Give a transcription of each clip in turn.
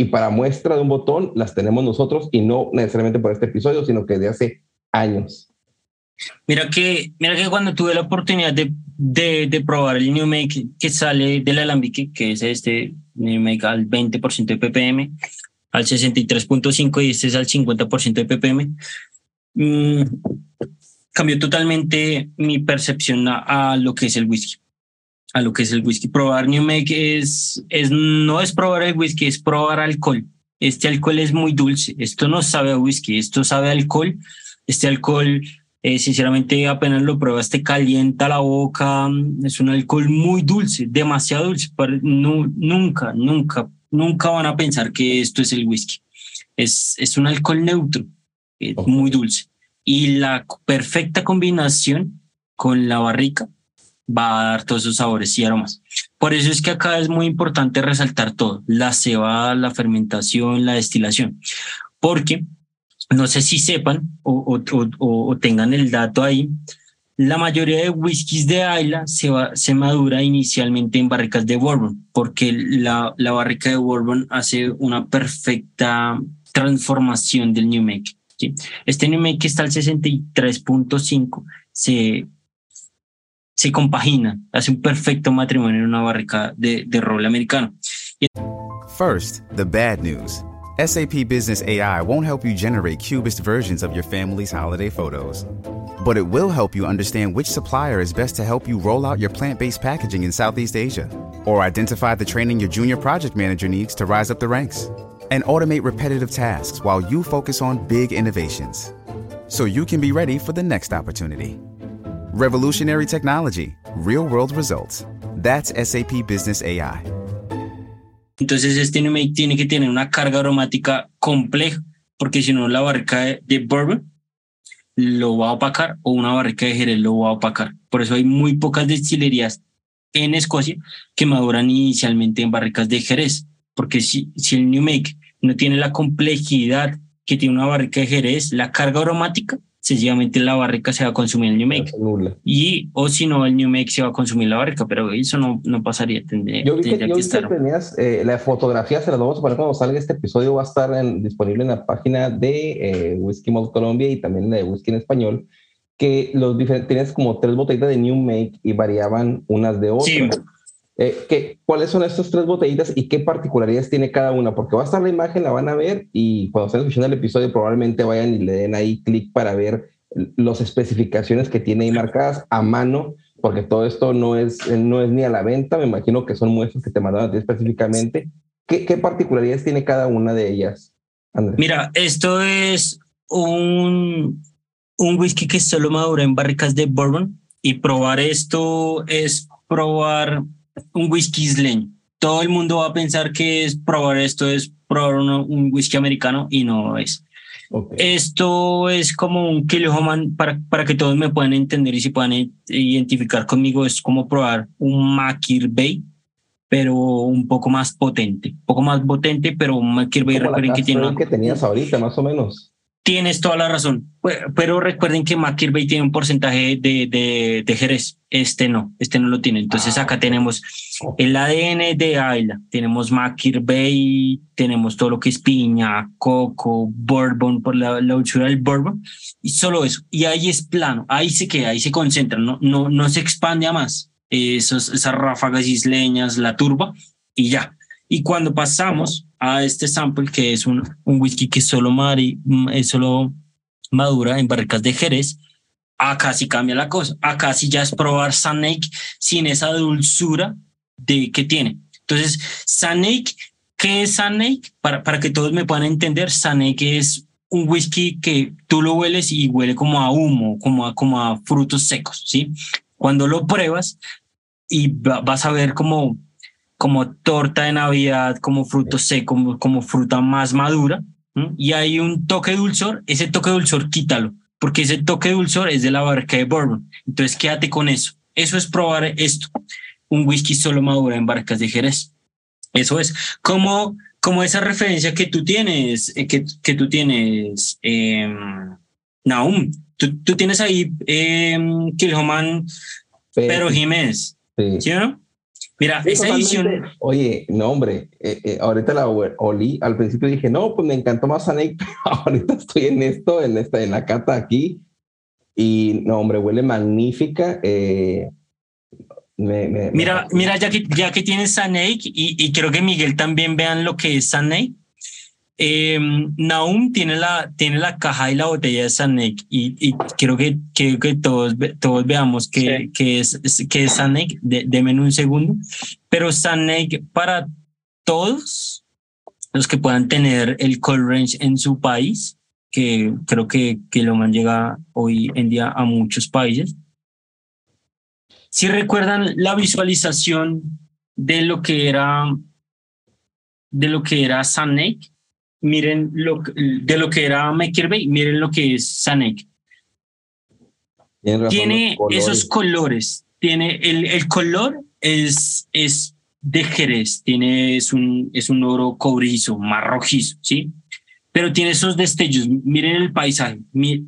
y para muestra de un botón las tenemos nosotros y no necesariamente por este episodio, sino que de hace años. Mira que, mira que cuando tuve la oportunidad de, de, de probar el New Make que sale del alambique, que es este New Make al 20% de ppm, al 63.5 y este es al 50% de ppm, mmm, cambió totalmente mi percepción a, a, lo que es el whisky. A lo que es el whisky. Probar New Make es, es, no es probar el whisky, es probar alcohol. Este alcohol es muy dulce. Esto no sabe a whisky, esto sabe a alcohol. Este alcohol eh, sinceramente, apenas lo pruebas, te calienta la boca. Es un alcohol muy dulce, demasiado dulce. nunca, nunca, nunca van a pensar que esto es el whisky. Es, es un alcohol neutro, es muy dulce. Y la perfecta combinación con la barrica va a dar todos esos sabores y aromas. Por eso es que acá es muy importante resaltar todo, la cebada, la fermentación, la destilación, porque no sé si sepan o, o, tengan el dato ahí, la mayoría de whiskies de Isla se, va, se madura inicialmente en barricas de bourbon, porque la, la barrica de bourbon hace una perfecta transformación del New Make. ¿sí? Este New Make está al 63.5, se, se compagina, hace un perfecto matrimonio en una de, de americano. First, the bad news. SAP Business AI won't help you generate cubist versions of your family's holiday photos. But it will help you understand which supplier is best to help you roll out your plant based packaging in Southeast Asia, or identify the training your junior project manager needs to rise up the ranks, and automate repetitive tasks while you focus on big innovations. So you can be ready for the next opportunity. Revolutionary technology, real world results. That's SAP Business AI. Entonces este New tiene que tener una carga aromática compleja, porque si no la barrica de, de, bourbon lo va a opacar o una barrica de jerez lo va a opacar. Por eso hay muy pocas destilerías en Escocia que maduran inicialmente en barricas de jerez, porque si, si el New Make no tiene la complejidad que tiene una barrica de jerez, la carga aromática sencillamente la barrica se va a consumir el New Make. Y, o si no, el New Make se va a consumir la barrica, pero eso no, no pasaría. Tendría, yo vi que, yo que tenías eh, la fotografía, se las vamos a poner cuando salga este episodio, va a estar en, disponible en la página de eh, Whisky Malt Colombia y también de Whisky en Español, que los diferentes, tienes como tres botellitas de New Make y variaban unas de otras. Sí. Eh, ¿qué, ¿Cuáles son estas tres botellitas y qué particularidades tiene cada una? Porque va a estar la imagen, la van a ver y cuando estén escuchando el episodio probablemente vayan y le den ahí clic para ver las especificaciones que tiene ahí marcadas a mano, porque todo esto no es, no es ni a la venta, me imagino que son muestras que te mandaron a ti específicamente. ¿Qué, qué particularidades tiene cada una de ellas, Andrés? Mira, esto es un, un whisky que solo madura en barricas de bourbon y probar esto es probar un whisky isleño. Todo el mundo va a pensar que es probar esto, es probar uno, un whisky americano y no es. Okay. Esto es como un Kilhoman para, para que todos me puedan entender y se puedan identificar conmigo. Es como probar un Makir Bay, pero un poco más potente. Un poco más potente, pero un Makir Bay recuerden que tiene. que tenías ahorita, más o menos. Tienes toda la razón, pero recuerden que McKirbey tiene un porcentaje de, de, de, Jerez, este no, este no lo tiene. Entonces acá ah, tenemos el ADN de Ayla, tenemos McKirbey, tenemos todo lo que es piña, coco, bourbon, por la, la dulzura del bourbon, y solo eso. Y ahí es plano, ahí se queda, ahí se concentra, no, no, no se expande a más. Esos, esas ráfagas isleñas, la turba, y ya. Y cuando pasamos a este sample, que es un, un whisky que solo, mari, es solo madura en barricas de Jerez, acá sí cambia la cosa. Acá sí ya es probar Snake sin esa dulzura de que tiene. Entonces, Snake, ¿qué es Snake? Para, para que todos me puedan entender, Snake es un whisky que tú lo hueles y huele como a humo, como a, como a frutos secos, ¿sí? Cuando lo pruebas y vas a ver como como torta de Navidad, como fruto seco, como, como fruta más madura, y hay un toque dulzor, ese toque dulzor quítalo, porque ese toque dulzor es de la barca de bourbon. Entonces quédate con eso. Eso es probar esto, un whisky solo madura en barcas de Jerez. Eso es como, como esa referencia que tú tienes, eh, que, que tú tienes, eh, Naum, tú, tú, tienes ahí eh, Kilhoman, pero Jiménez, ¿sí, ¿sí o no? Mira, esa edición. Oye, no, hombre, eh, eh, ahorita la olí. Al principio dije, no, pues me encantó más Snake, ahorita estoy en esto, en esta, en la cata aquí. Y no, hombre, huele magnífica. Eh, mira, mira, ya que, ya que tienes Snake, y, y creo que Miguel también vean lo que es Snake. Eh, Naum tiene la, tiene la caja y la botella de Sanek y, y creo que, que, que, todos, todos veamos que, que es, que es Sanek, de, denme un segundo, pero Sanek para todos los que puedan tener el call range en su país, que creo que, que lo man llega hoy en día a muchos países. Si recuerdan la visualización de lo que era de lo que era Sanek, miren lo, de lo que era Maker Bay, miren lo que es Sanek. Tiene esos colores, tiene el, el color es, es de Jerez, tiene, es un, es un oro cobrizo, más rojizo, ¿sí? Pero tiene esos destellos, miren el paisaje,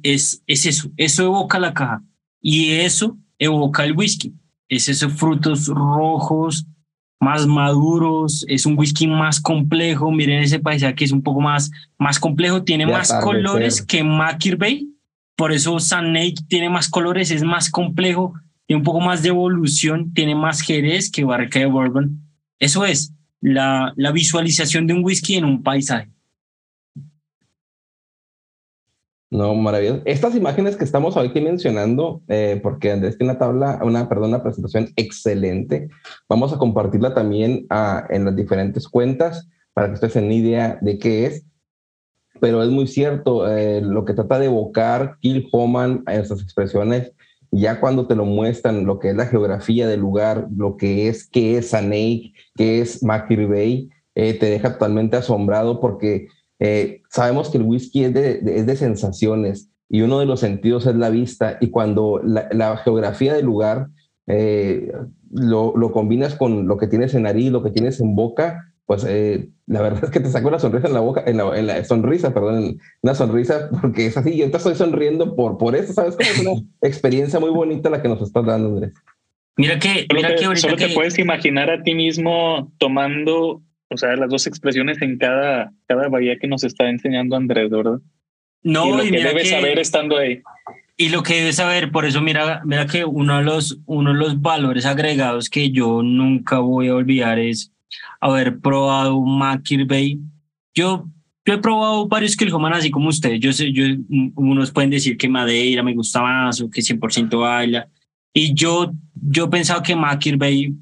es, es eso, eso evoca la caja y eso evoca el whisky, es esos frutos rojos, más maduros, es un whisky más complejo, miren ese paisaje que es un poco más, más complejo, tiene más colores que Makir Bay, por eso San tiene más colores, es más complejo, tiene un poco más de evolución, tiene más jerez que Barrica de Bourbon. Eso es la, la visualización de un whisky en un paisaje. No, maravilloso. Estas imágenes que estamos aquí mencionando, eh, porque Andrés tiene una tabla, una, perdón, una presentación excelente. Vamos a compartirla también ah, en las diferentes cuentas para que ustedes tengan idea de qué es. Pero es muy cierto, eh, lo que trata de evocar Kill Homan en estas expresiones, ya cuando te lo muestran, lo que es la geografía del lugar, lo que es, qué es Saneik, qué es Makir Bay, eh, te deja totalmente asombrado porque eh, sabemos que el whisky es de, es de, sensaciones y uno de los sentidos es la vista y cuando la, geografía del lugar eh, lo, lo, combinas con lo que tienes en nariz, lo que tienes en boca, pues eh, la verdad es que te saca una sonrisa en la boca, en la, en la sonrisa, perdón, una sonrisa porque es así, yo te estoy sonriendo por, por eso, ¿sabes? Como es una experiencia muy bonita la que nos estás dando, Andrés. Mira que, mira solo que ahorita solo te puedes imaginar a ti mismo tomando o sea, las dos expresiones en cada, cada bahía que nos está enseñando Andrés, ¿verdad? No, y lo que debes saber estando ahí. Y lo que debes saber, por eso mira, mira que uno de, los, uno de los valores agregados que yo nunca voy a olvidar es haber probado un Bay. Yo, yo he probado varios Kilhoman así como ustedes. Yo sé, yo, unos pueden decir que Madeira me gusta más o que 100% baila. Y yo, yo pensaba que Makir Bay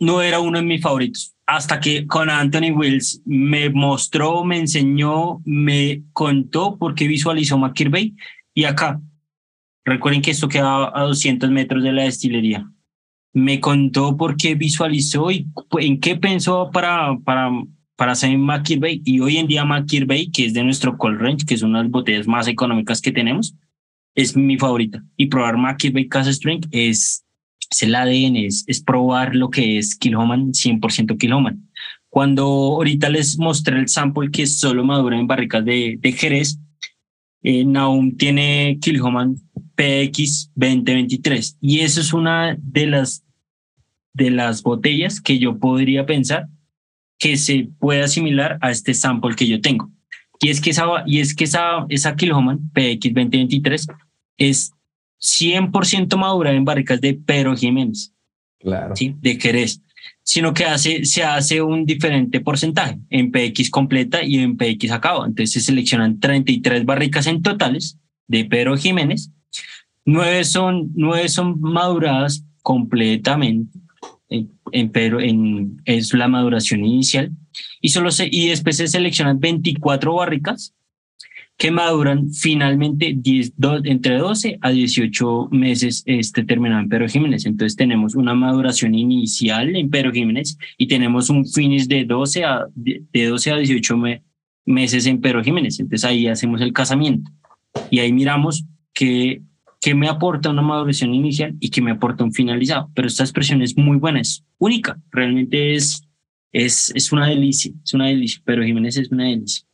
no era uno de mis favoritos hasta que con Anthony Wills me mostró, me enseñó, me contó por qué visualizó McKirbey y acá. Recuerden que esto queda a 200 metros de la destilería. Me contó por qué visualizó y en qué pensó para, para, para hacer McKirbey. Y hoy en día McKirbey, que es de nuestro Cold Range, que es una de las botellas más económicas que tenemos, es mi favorita. Y probar McKirbey Casa Strength es es el ADN, es, probar lo que es Kilhoman 100% Kilhoman. Cuando ahorita les mostré el sample que solo madura en barricas de, de Jerez, eh, Naum tiene Kilhoman PX 2023 y eso es una de las de las botellas que yo podría pensar que se puede asimilar a este sample que yo tengo. Y es que esa, y es que esa, esa Kilhoman PX 2023 es 100% madura en barricas de Pedro Jiménez. Claro. ¿sí? De Jerez. Sino que hace, se hace un diferente porcentaje en PX completa y en PX acabado. Entonces se seleccionan 33 barricas en totales de Pedro Jiménez. Nueve son, nueve son maduradas completamente en, en, Pedro, en, es la maduración inicial. Y, solo se, y después se seleccionan 24 barricas que maduran finalmente 10, entre 12 a 18 meses este, terminado en Pedro Jiménez. Entonces tenemos una maduración inicial en Pedro Jiménez y tenemos un finish de 12 a, de, 12 a 18 meses en Pedro Jiménez. Entonces ahí hacemos el casamiento y ahí miramos que, que me aporta una maduración inicial y que me aporta un finalizado. Pero esta expresión es muy buena, es única, realmente es, es, es una delicia, es una delicia. Pedro Jiménez es una delicia.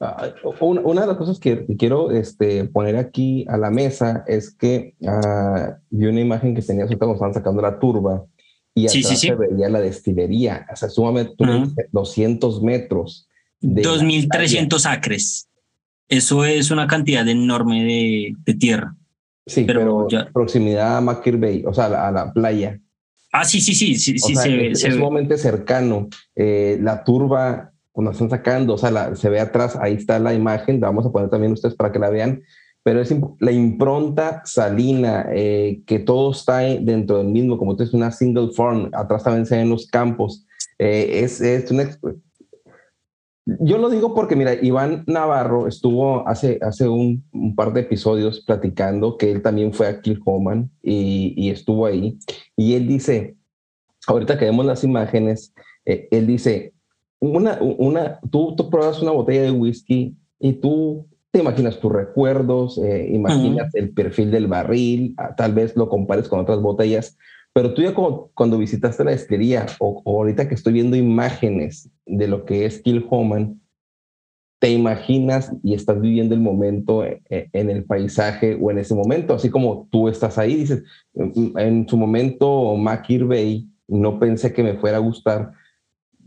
Ah, una, de las cosas que quiero este, poner aquí a la mesa es que uh, vi una imagen que tenía cuando estaban sacando la turba y atrás se veía la destilería. O sea, sumamente 200 metros. De 2.300 acres. Eso es una cantidad enorme de, de tierra. Sí, pero, proximidad a Makir Bay, o sea, a la, playa. Ah, sí, sí, sí, sí, sí se, es, sumamente cercano. Eh, la turba, cuando están sacando, o sea, se ve atrás, ahí está la imagen, vamos a poner también ustedes para que la vean, pero es la impronta salina, eh, que todo está dentro del mismo, como dices, una single form, atrás también se ven los campos. Eh, es, es una, yo lo digo porque, mira, Iván Navarro estuvo hace, hace un, par de episodios platicando que él también fue a Kilhoman y, y estuvo ahí. Y él dice, ahorita que vemos las imágenes, eh, él dice, una, una, tú, tú pruebas una botella de whisky y tú te imaginas tus recuerdos, eh, imaginas el perfil del barril, ah, tal vez lo compares con otras botellas, pero tú ya como cuando visitaste la destilería o, ahorita que estoy viendo imágenes de lo que es Kilhoman, te imaginas y estás viviendo el momento en, e, en el paisaje o en ese momento, así como tú estás ahí, dices, en su momento Makir Bay, no pensé que me fuera a gustar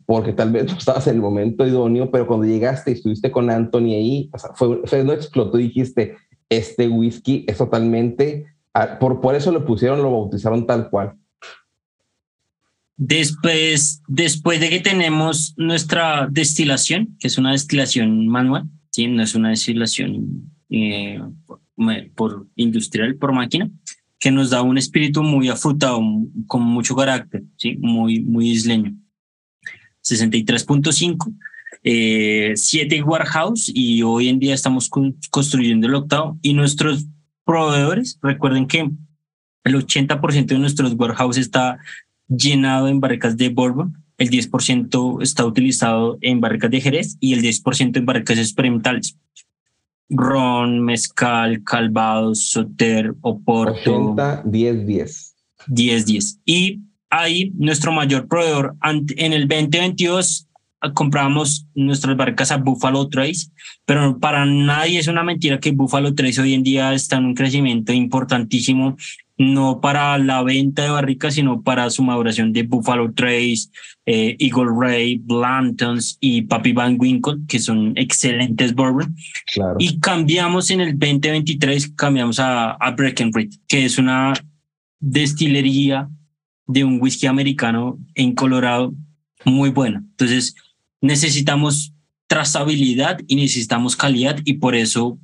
porque tal vez no estabas en el momento idóneo, pero cuando llegaste y estuviste con Anthony ahí, fue, fue, no explotó y dijiste, este whisky es totalmente Ah, por, por eso lo pusieron, lo bautizaron tal cual. Después, después de que tenemos nuestra destilación, que es una destilación manual, ¿sí? no es una destilación eh, por, industrial, por máquina, que nos da un espíritu muy afrutado, con mucho carácter, ¿sí? muy, muy isleño. 63.5, eh, 7 warehouse y hoy en día estamos construyendo el octavo y nuestros proveedores. Recuerden que el 80% de nuestros warehouse está llenado en barricas de bourbon, el 10% está utilizado en barricas de Jerez y el 10% en barricas experimentales. Ron, mezcal, calvados, soter, oporto. 80, 10, 10. 10, 10. Y ahí nuestro mayor proveedor en el 2022 compramos nuestras barcas a Buffalo Trace, pero para nadie es una mentira que Buffalo Trace hoy en día está en un crecimiento importantísimo, no para la venta de barricas, sino para su maduración de Buffalo Trace, eh, Eagle Ray, Blantons y Papi Van Winkle, que son excelentes bourbon. Y cambiamos en el 2023, cambiamos a, a Breckenridge, que es una destilería de un whisky americano en Colorado muy buena. Entonces, necesitamos trazabilidad y necesitamos calidad y por eso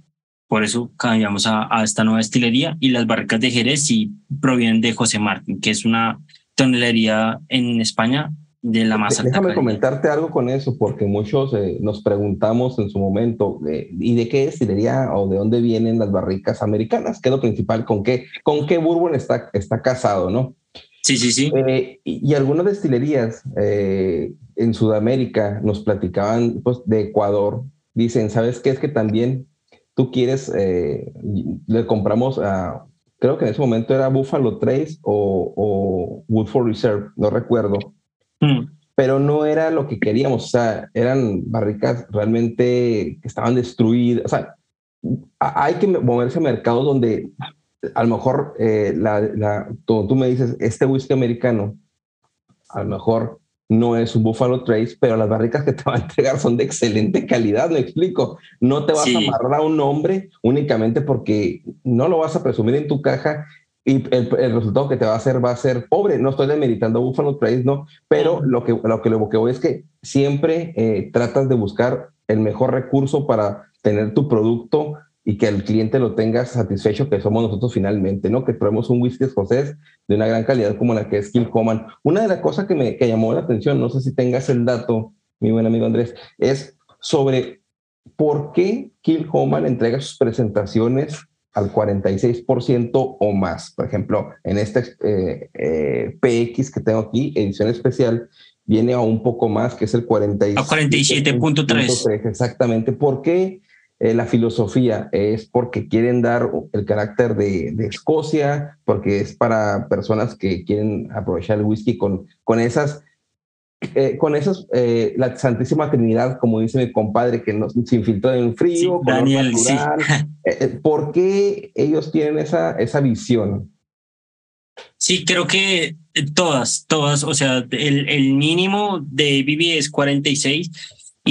por eso cambiamos a, esta nueva destilería y las barricas de Jerez y provienen de José Martín, que es una tonelería en España de la más alta. Déjame comentarte algo con eso, porque muchos eh, nos preguntamos en su momento, ¿y de qué destilería o de dónde vienen las barricas americanas? ¿Qué es lo principal? ¿Con qué, con qué bourbon está, está casado, no? Sí, sí, sí. Eh, y, algunas destilerías eh, en Sudamérica nos platicaban pues, de Ecuador. Dicen, ¿sabes qué? Es que también tú quieres, eh, le compramos a, creo que en ese momento era Buffalo Trace o, o Woodford Reserve, no recuerdo. Mm. Pero no era lo que queríamos, o sea, eran barricas realmente que estaban destruidas. O sea, hay que moverse a mercados donde a lo mejor eh, la, la, tú, tú, me dices, este whisky americano, a lo mejor no es un Buffalo Trace, pero las barricas que te va a entregar son de excelente calidad, me explico. No te vas a amarrar a un nombre únicamente porque no lo vas a presumir en tu caja y el, resultado que te va a hacer va a ser pobre. No estoy demeritando Buffalo Trace, no, pero lo que, lo que, lo que voy es que siempre eh, tratas de buscar el mejor recurso para tener tu producto y que el cliente lo tenga satisfecho, que somos nosotros finalmente, ¿no? Que probemos un whisky escocés de una gran calidad como la que es Kilcoman. Una de las cosas que me que llamó la atención, no sé si tengas el dato, mi buen amigo Andrés, es sobre por qué Kilcoman entrega sus presentaciones al 46% o más. Por ejemplo, en este eh, eh, PX que tengo aquí, edición especial, viene a un poco más, que es el 47.3. Exactamente. ¿Por qué? Eh, la filosofía es porque quieren dar el carácter de, Escocia, porque es para personas que quieren aprovechar el whisky con, con esas, eh, con esas, eh, la Santísima Trinidad, como dice mi compadre, que nos, se infiltró en frío, Daniel, natural. ¿Por qué ellos tienen esa, esa visión? Sí, creo que todas, todas, o sea, el, el mínimo de ABV es 46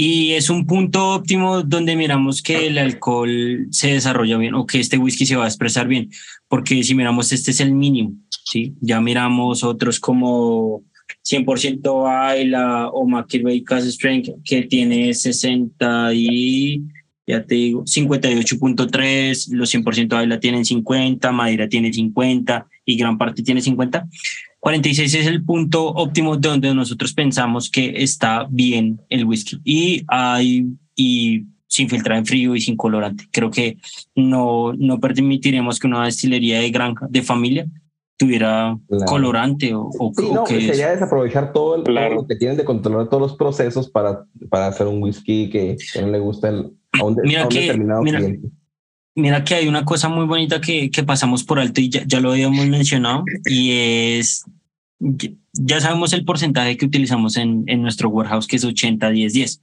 y es un punto óptimo donde miramos que el alcohol se desarrolla bien o que este whisky se va a expresar bien, porque si miramos este es el mínimo, ¿sí? Ya miramos otros como 100% Ayla o McIlvey Cask Strength que tiene 60 y ya te digo, 58.3, los 100% Ayla tienen 50, Madera tiene 50 y gran parte tiene 50. 46 es el punto óptimo donde nosotros pensamos que está bien el whisky y hay y sin filtrar en frío y sin colorante. Creo que no, no permitiremos que una destilería de granja, de familia, tuviera colorante o, o, sí, no, que sería desaprovechar todo, el, lo que tienen de controlar todos los procesos para, para hacer un whisky que, no le gusta el, a un, mira que, determinado mira, cliente. Mira que hay una cosa muy bonita que, que pasamos por alto y ya, ya, lo habíamos mencionado y es, ya sabemos el porcentaje que utilizamos en, en nuestro warehouse que es 80, 10, 10.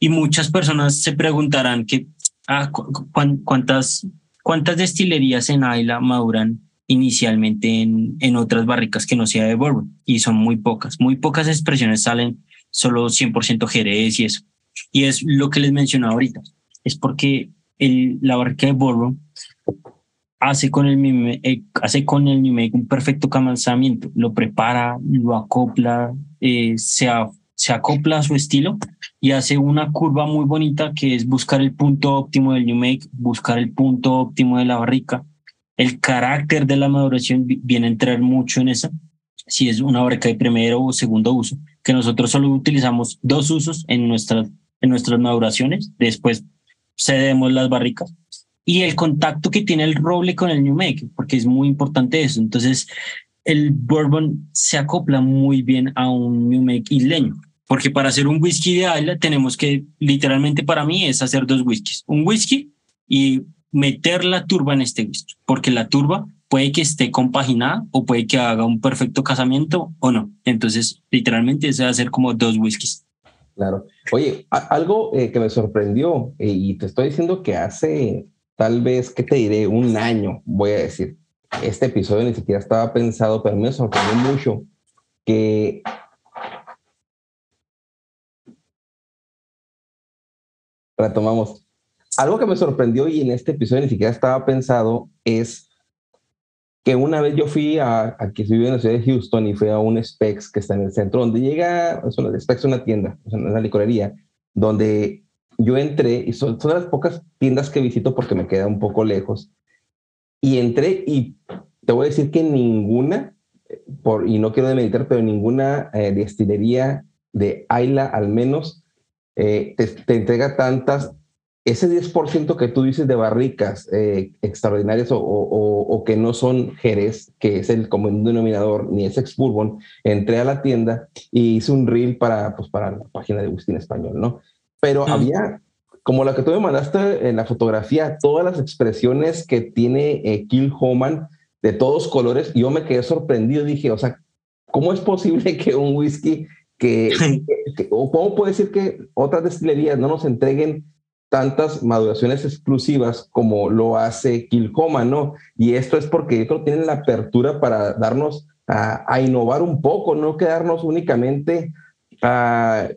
Y muchas personas se preguntarán que, ah, cu cuántas, cuántas destilerías en Ayla maduran inicialmente en, en otras barricas que no sea de bourbon y son muy pocas, muy pocas expresiones salen solo 100% Jerez y eso. Y es lo que les mencionaba ahorita, es porque el, la barrica de bourbon hace con el eh, hace con el New un perfecto camanzamiento, lo prepara, lo acopla, eh, se, se acopla a su estilo y hace una curva muy bonita que es buscar el punto óptimo del New Make, buscar el punto óptimo de la barrica. El carácter de la maduración viene a entrar mucho en esa, si es una barrica de primero o segundo uso, que nosotros solo utilizamos dos usos en nuestras, en nuestras maduraciones, después cedemos las barricas, y el contacto que tiene el roble con el New Make, porque es muy importante eso. Entonces, el bourbon se acopla muy bien a un New Make isleño, porque para hacer un whisky de isla tenemos que, literalmente para mí, es hacer dos whiskies, un whisky y meter la turba en este whisky, porque la turba puede que esté compaginada o puede que haga un perfecto casamiento o no. Entonces, literalmente a hacer como dos whiskies. Claro. Oye, algo eh, que me sorprendió eh, y te estoy diciendo que hace tal vez, ¿qué te diré? Un año, voy a decir. Este episodio ni siquiera estaba pensado, pero me sorprendió mucho que retomamos algo que me sorprendió y en este episodio ni siquiera estaba pensado es que una vez yo fui a, aquí estoy en la ciudad de Houston y fui a un Specs que está en el centro, donde llega, es una, Specs es una tienda, es una licorería, donde yo entré y son, son las pocas tiendas que visito porque me queda un poco lejos. Y entré y te voy a decir que ninguna, por, y no quiero demeditar, pero ninguna eh, destilería de Ayla al menos eh, te, te, entrega tantas ese 10% que tú dices de barricas eh, extraordinarias o, o, o, que no son Jerez, que es el común denominador, ni es ex Bourbon, entré a la tienda y hice un reel para, pues, para la página de en español, ¿no? Pero había, como la que tú me mandaste en la fotografía, todas las expresiones que tiene eh, Kill Homan de todos colores, yo me quedé sorprendido, dije, o sea, ¿cómo es posible que un whisky que, que o cómo puede decir que otras destilerías no nos entreguen tantas maduraciones exclusivas como lo hace Kilcoma, ¿no? Y esto es porque ellos tienen la apertura para darnos a, innovar un poco, no quedarnos únicamente a,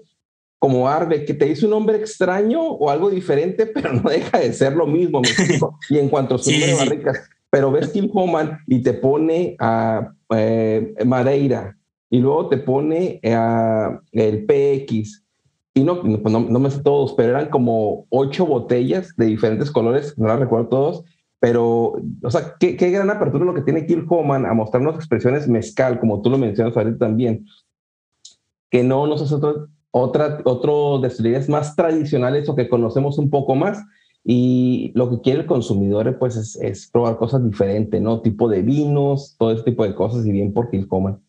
como Arbe, que te dice un nombre extraño o algo diferente, pero no deja de ser lo mismo, y en cuanto a su nombre de barricas, pero ves Kilhoman y te pone a eh, Madeira, y luego te pone a el PX, y no, pues no, no, me sé todos, pero eran como ocho botellas de diferentes colores, no las recuerdo todos, pero, o sea, qué, qué gran apertura lo que tiene Kill Homan a mostrarnos expresiones mezcal, como tú lo mencionas ahorita también, que no nos hace otra, otra, otro destilerías más tradicionales o que conocemos un poco más. Y lo que quiere el consumidor, pues, es, es probar cosas diferentes, ¿no? Tipo de vinos, todo ese tipo de cosas, y bien por Kill Homan.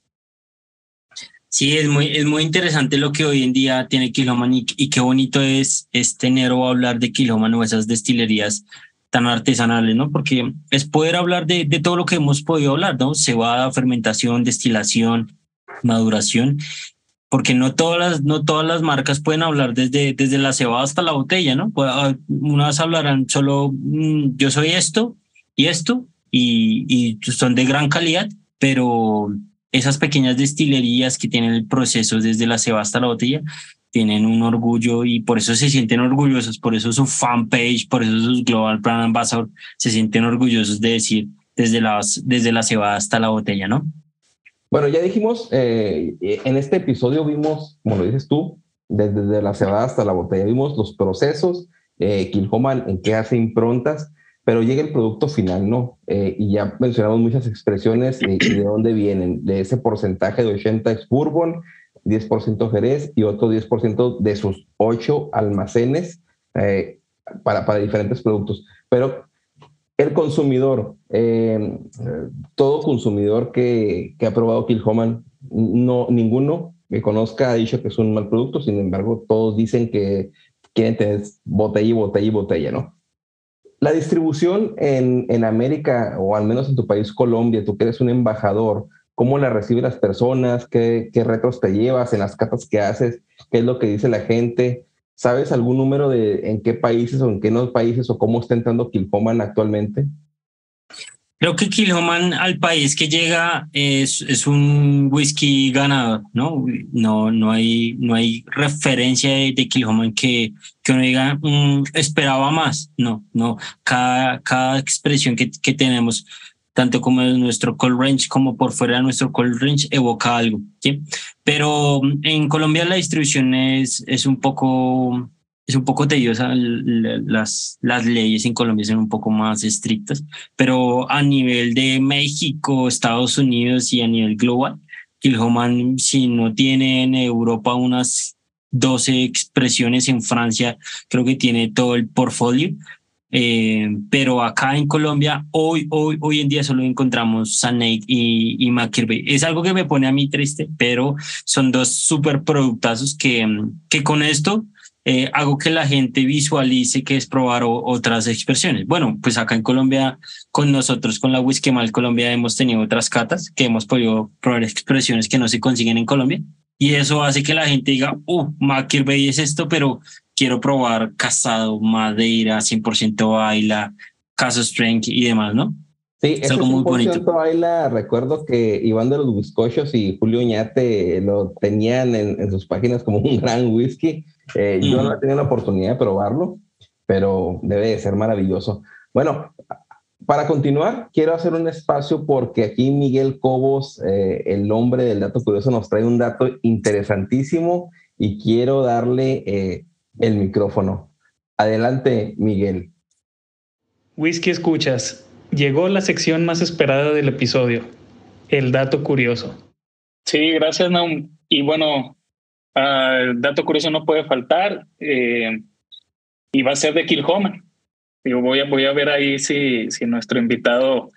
Sí, es muy, es muy interesante lo que hoy en día tiene Kiloman y, y qué bonito es, es tener o hablar de Kiloman o esas destilerías tan artesanales, ¿no? Porque es poder hablar de, de todo lo que hemos podido hablar, ¿no? Cebada, fermentación, destilación, maduración, porque no todas las, no todas las marcas pueden hablar desde, desde la cebada hasta la botella, ¿no? Pues, ah, unas hablarán solo, mm, yo soy esto y esto, y, y son de gran calidad, pero esas pequeñas destilerías que tienen el proceso desde la ceba hasta la botella tienen un orgullo y por eso se sienten orgullosos, por eso su fanpage, por eso sus Global Brand Ambassador se sienten orgullosos de decir desde, las, desde la cebada hasta la botella, ¿no? Bueno, ya dijimos, eh, en este episodio vimos, como lo dices tú, desde, la cebada hasta la botella, vimos los procesos, eh, en qué hace improntas, pero llega el producto final, ¿no? Eh, y ya mencionamos muchas expresiones y de dónde vienen, de ese porcentaje de 80 ex bourbon, 10% Jerez y otro 10% de sus ocho almacenes eh, para, para diferentes productos. Pero el consumidor, eh, todo consumidor que, que, ha probado Kilhoman, no, ninguno que conozca ha dicho que es un mal producto, sin embargo, todos dicen que quieren tener botella y botella y botella, ¿no? La distribución en, en América, o al menos en tu país, Colombia, tú que eres un embajador, cómo la reciben las personas, qué, qué retos te llevas en las catas que haces, qué es lo que dice la gente. ¿Sabes algún número de en qué países o en qué no países o cómo está entrando Kilhoman actualmente? Creo que Kilhoman al país que llega es, es un whisky ganador, ¿no? No, no, hay, no hay referencia de, de que, que uno diga, mm, esperaba más. No, no. Cada, cada expresión que, que tenemos tanto como en nuestro call range como por fuera de nuestro call range evoca algo, ¿sí? Pero mm, en Colombia la distribución es, es un poco es un poco tediosa, las, las leyes en Colombia son un poco más estrictas, pero a nivel de México, Estados Unidos y a nivel global, Kilhoman, si no tiene en Europa unas 12 expresiones, en Francia creo que tiene todo el portfolio, eh, pero acá en Colombia, hoy, hoy, hoy en día solo encontramos Sanate y, y Es algo que me pone a mí triste, pero son dos super productazos que, que con esto eh, hago que la gente visualice que es probar otras expresiones. Bueno, pues acá en Colombia, con nosotros, con la Whisky Mal Colombia, hemos tenido otras catas que hemos podido probar expresiones que no se consiguen en Colombia. Y eso hace que la gente diga, uh, Bay es esto, pero quiero probar Casado, Madeira, 100% Baila, Caso Strength y demás, ¿no? Sí, es algo muy bonito. Baila, recuerdo que Iván de los Bizcochos y Julio Ñate lo tenían en, sus páginas como un gran whisky. Eh, yo no he tenido la oportunidad de probarlo, pero debe de ser maravilloso. Bueno, para continuar, quiero hacer un espacio porque aquí Miguel Cobos, eh, el nombre del dato curioso, nos trae un dato interesantísimo y quiero darle eh, el micrófono. Adelante, Miguel. Whisky Escuchas. Llegó la sección más esperada del episodio, el dato curioso. Sí, gracias, Naum. Y bueno, ah, el dato curioso no puede faltar eh, y va a ser de Kilhoman. Yo voy a, voy a ver ahí si, si nuestro invitado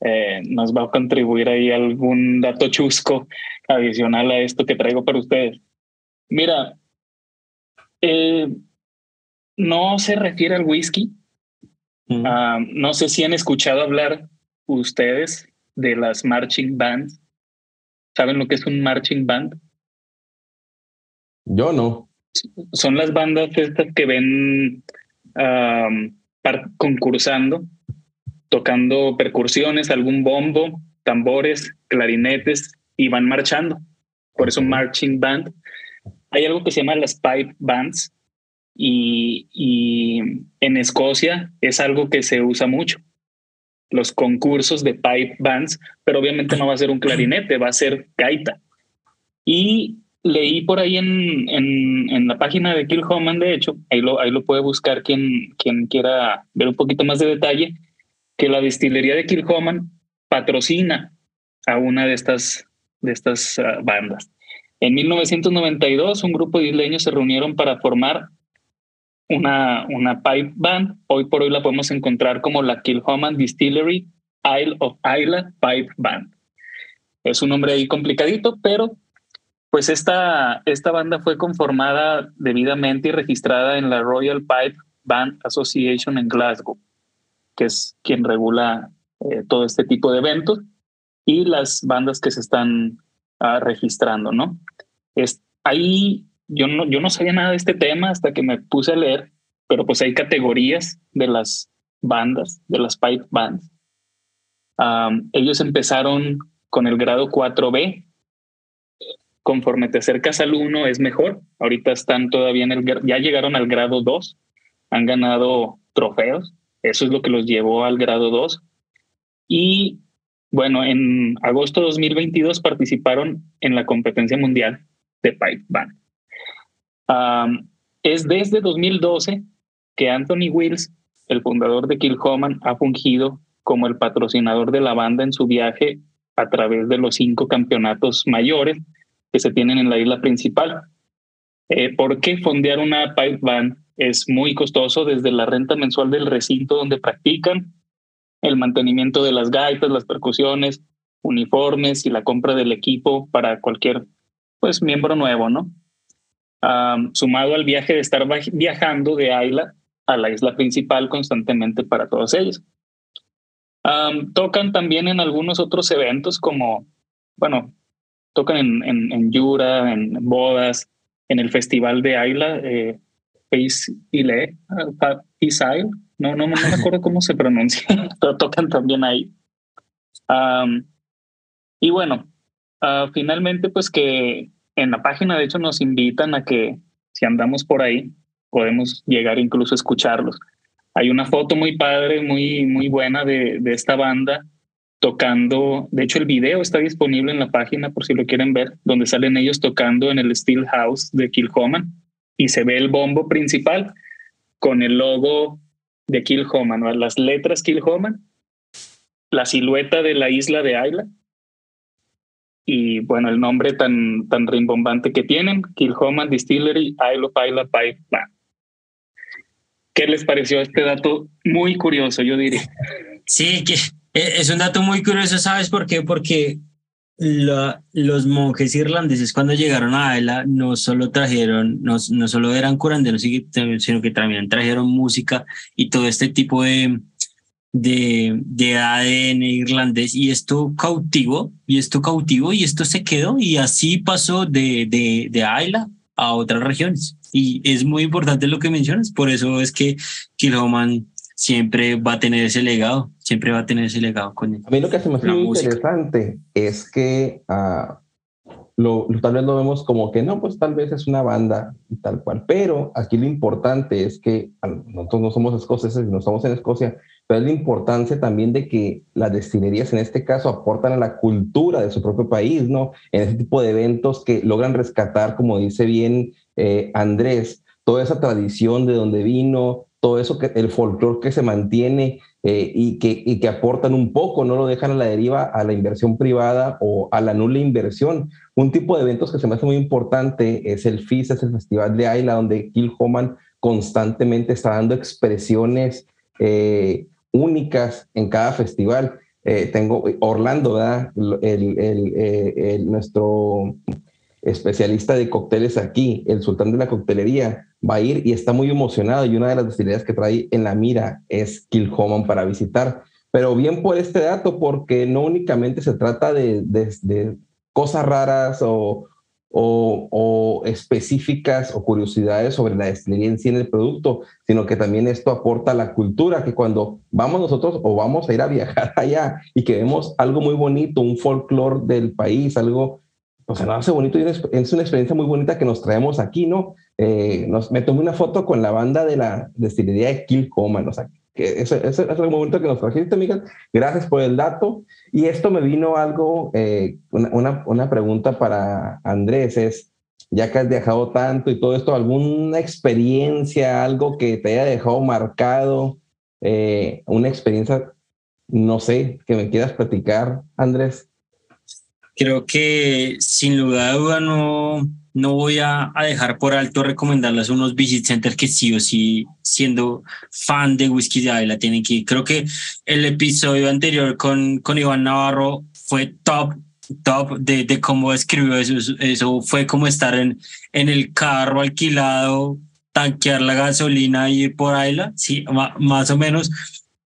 eh, nos va a contribuir ahí algún dato chusco adicional a esto que traigo para ustedes. Mira, eh, no se refiere al whisky. Ah, no sé si han escuchado hablar ustedes de las marching bands. ¿Saben lo que es un marching band? Yo no. Son las bandas estas que ven concursando, tocando percusiones, algún bombo, tambores, clarinetes y van marchando. Por eso marching band. Hay algo que se llama las pipe bands y, en Escocia es algo que se usa mucho. Los concursos de pipe bands, pero obviamente no va a ser un clarinete, va a ser gaita. Y leí por ahí en, en, la página de Kill Homan, de hecho, ahí lo, ahí lo puede buscar quien, quien quiera ver un poquito más de detalle, que la distillería de Kill Homan patrocina a una de estas, de estas ah, bandas. En 1992, un grupo de isleños se reunieron para formar una, una pipe band. Hoy por hoy la podemos encontrar como la Kilhoman Distillery Isle of Isla Pipe Band. Es un nombre ahí complicadito, pero pues esta, esta banda fue conformada debidamente y registrada en la Royal Pipe Band Association en Glasgow, que es quien regula eh, todo este tipo de eventos y las bandas que se están ah, registrando, ¿no? Es, ahí yo no, yo no sabía nada de este tema hasta que me puse a leer, pero pues hay categorías de las bandas, de las pipe bands. ellos empezaron con el grado 4B. Conforme te acercas al 1 es mejor. Ahorita están todavía en el, ya llegaron al grado 2, han ganado trofeos. Eso es lo que los llevó al grado 2. Y bueno, en agosto de 2022 participaron en la competencia mundial de Pipe Band. Es desde 2012 que Anthony Wills, el fundador de Kilhoman, ha fungido como el patrocinador de la banda en su viaje a través de los cinco campeonatos mayores que se tienen en la isla principal. Eh, ¿Por qué fondear una pipe band? Es muy costoso desde la renta mensual del recinto donde practican, el mantenimiento de las gaitas, las percusiones, uniformes y la compra del equipo para cualquier pues miembro nuevo, ¿no? Sumado al viaje de estar viajando de Ayla a la isla principal constantemente para todos ellos. tocan también en algunos otros eventos como, bueno, tocan en, en, en Yura, en bodas, en el festival de Ayla, eh, Peace Ile, Peace no, no, no me acuerdo cómo se pronuncia, pero tocan también ahí. y bueno, ah, finalmente pues que en la página de hecho nos invitan a que si andamos por ahí, podemos llegar incluso a escucharlos. Hay una foto muy padre, muy, muy buena de, de esta banda tocando, de hecho el video está disponible en la página por si lo quieren ver, donde salen ellos tocando en el Steel House de Kilhoman y se ve el bombo principal con el logo de Kilhoman, las letras Kilhoman, la silueta de la isla de Ayla y bueno, el nombre tan, tan rimbombante que tienen, Kilhoman Distillery Isle of Ayla Pipe Band. ¿Qué les pareció este dato? Muy curioso, yo diría. Sí, que e, es un dato muy curioso, ¿sabes por qué? Porque los monjes irlandeses cuando llegaron a Ayla no solo trajeron, no, no solo eran curanderos, sino que también trajeron música y todo este tipo de, de, de ADN irlandés y esto cautivo y esto cautivo y esto se quedó y así pasó de, de, de Ayla a otras regiones. Y es muy importante lo que mencionas, por eso es que Kilhoman siempre va a tener ese legado, siempre va a tener ese legado con A mí lo que se me hace muy interesante es que uh, lo, tal vez lo vemos como que no, pues tal vez es una banda y tal cual, pero aquí lo importante es que nosotros no somos escoceses, no estamos en Escocia, pero es la importancia también de que las destilerías en este caso aportan a la cultura de su propio país, ¿no? En ese tipo de eventos que logran rescatar, como dice bien eh, Andrés, toda esa tradición de donde vino, todo eso, que, el folclore que se mantiene eh, y, que, y que aportan un poco, no lo dejan a la deriva a la inversión privada o a la nula inversión. Un tipo de eventos que se me hace muy importante es el FIS, es el Festival de Ayla, donde Kill Homan constantemente está dando expresiones eh, únicas en cada festival. Eh, tengo Orlando, ¿verdad? El, el, nuestro especialista de cócteles aquí, el sultán de la coctelería, va a ir y está muy emocionado y una de las destilerías que trae en la mira es Kilhoman para visitar. Pero bien por este dato, porque no únicamente se trata de, de, cosas raras o, o, o, específicas o curiosidades sobre la destilería en el producto, sino que también esto aporta a la cultura, que cuando vamos nosotros o vamos a ir a viajar allá y que vemos algo muy bonito, un folclore del país, algo o sea, no hace bonito y es una experiencia muy bonita que nos traemos aquí, ¿no? Eh, nos, me tomé una foto con la banda de la destilería de Kilcoman, o que eso, es el momento que nos trajiste, Miguel. Gracias por el dato. Y esto me vino algo, eh, una, una, pregunta para Andrés, es, ya que has viajado tanto y todo esto, ¿alguna experiencia, algo que te haya dejado marcado, eh, una experiencia, no sé, que me quieras platicar, Andrés? Creo que sin lugar a duda no, no voy a, dejar por alto recomendarles unos visit centers que sí o sí, siendo fan de Whisky de la tienen que ir. Creo que el episodio anterior con, con Iván Navarro fue top, top de, de cómo escribió eso. Eso fue como estar en, en el carro alquilado, tanquear la gasolina y ir por Ayla. Sí, más o menos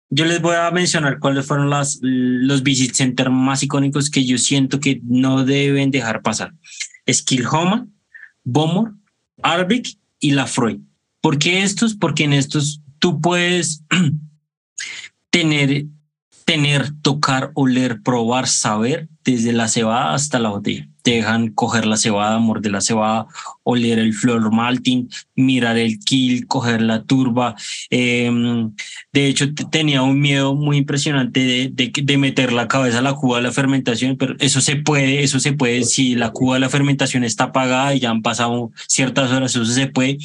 yo les voy a mencionar cuáles fueron las, los visit centers más icónicos que yo siento que no deben dejar pasar. Skillhoma, Bomor, Arvik y La Freud. ¿Por qué estos? Porque en estos tú puedes tener tener, tocar, oler, probar, saber desde la cebada hasta la botella. Te dejan coger la cebada, morder la cebada, oler el flor malting, mirar el kill, coger la turba. Em, de hecho, tenía un miedo muy impresionante de, de, meter la cabeza a la cuba de la fermentación, pero eso se puede, eso se puede, si la cuba de la fermentación está apagada y ya han pasado ciertas horas, eso se puede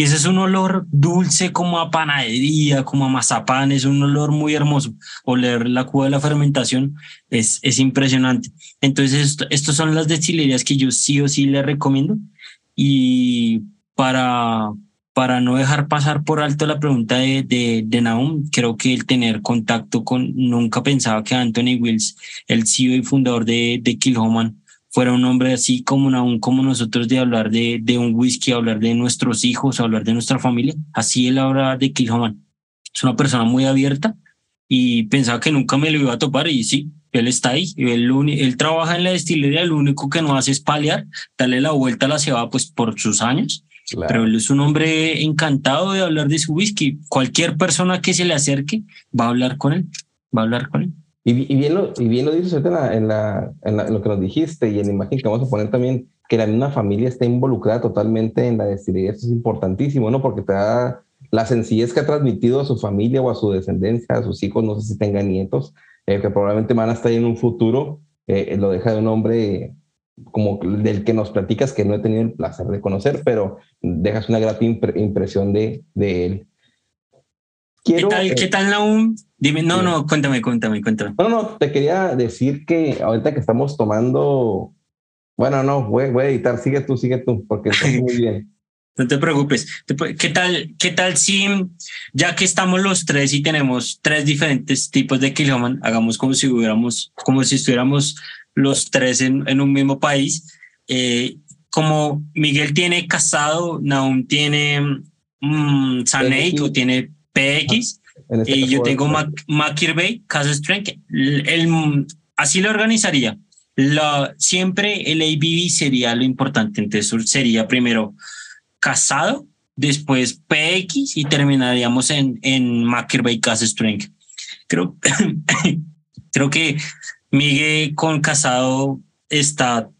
y ese es un olor dulce como a panadería, como a mazapán, es un olor muy hermoso. Oler la cuba de la fermentación es, es impresionante. Entonces, estas son las destilerías que yo sí o sí le recomiendo. Y para, para no dejar pasar por alto la pregunta de, de, de Naum, creo que el tener contacto con, nunca pensaba que Anthony Wills, el CEO y fundador de, de Kilhoman, fuera un hombre así como, aún como nosotros de hablar de, de un whisky, hablar de nuestros hijos, hablar de nuestra familia. Así él habla de Kilhoman. Es una persona muy abierta y pensaba que nunca me lo iba a topar y sí, él está ahí. Él, él trabaja en la destilería, lo único que no hace es paliar, darle la vuelta a la cebada pues por sus años. Pero él es un hombre encantado de hablar de su whisky. Cualquier persona que se le acerque va a hablar con él, va a hablar con él. Y, bien lo, y bien lo dices en, lo que nos dijiste y en la imagen que vamos a poner también, que la misma familia esté involucrada totalmente en la destilería. Eso es importantísimo, ¿no? Porque te da la sencillez que ha transmitido a su familia o a su descendencia, a sus hijos, no sé si tengan nietos, eh, que probablemente van a estar en un futuro, eh, lo deja de un hombre como del que nos platicas, que no he tenido el placer de conocer, pero dejas una grata impresión de, de él. ¿Qué tal, ¿Qué tal Naum? Dime, no, no, cuéntame, cuéntame, cuéntame. No, no, te quería decir que ahorita que estamos tomando, bueno, no, voy, voy a editar, sigue tú, sigue tú, porque está muy bien. No te preocupes. ¿Qué tal, qué tal si, ya que estamos los tres y tenemos tres diferentes tipos de kiloman, hagamos como si hubiéramos, como si estuviéramos los tres en, en un mismo país? Eh, como Miguel tiene casado, Naum tiene mmm, o tiene PX este y yo tengo McKirbey, Casa Strength. El, así lo organizaría. La, siempre el ABB sería lo importante. Entonces sería primero casado, después PX y terminaríamos en, en McKirbey Casa Strength. Creo, creo que Miguel con casado está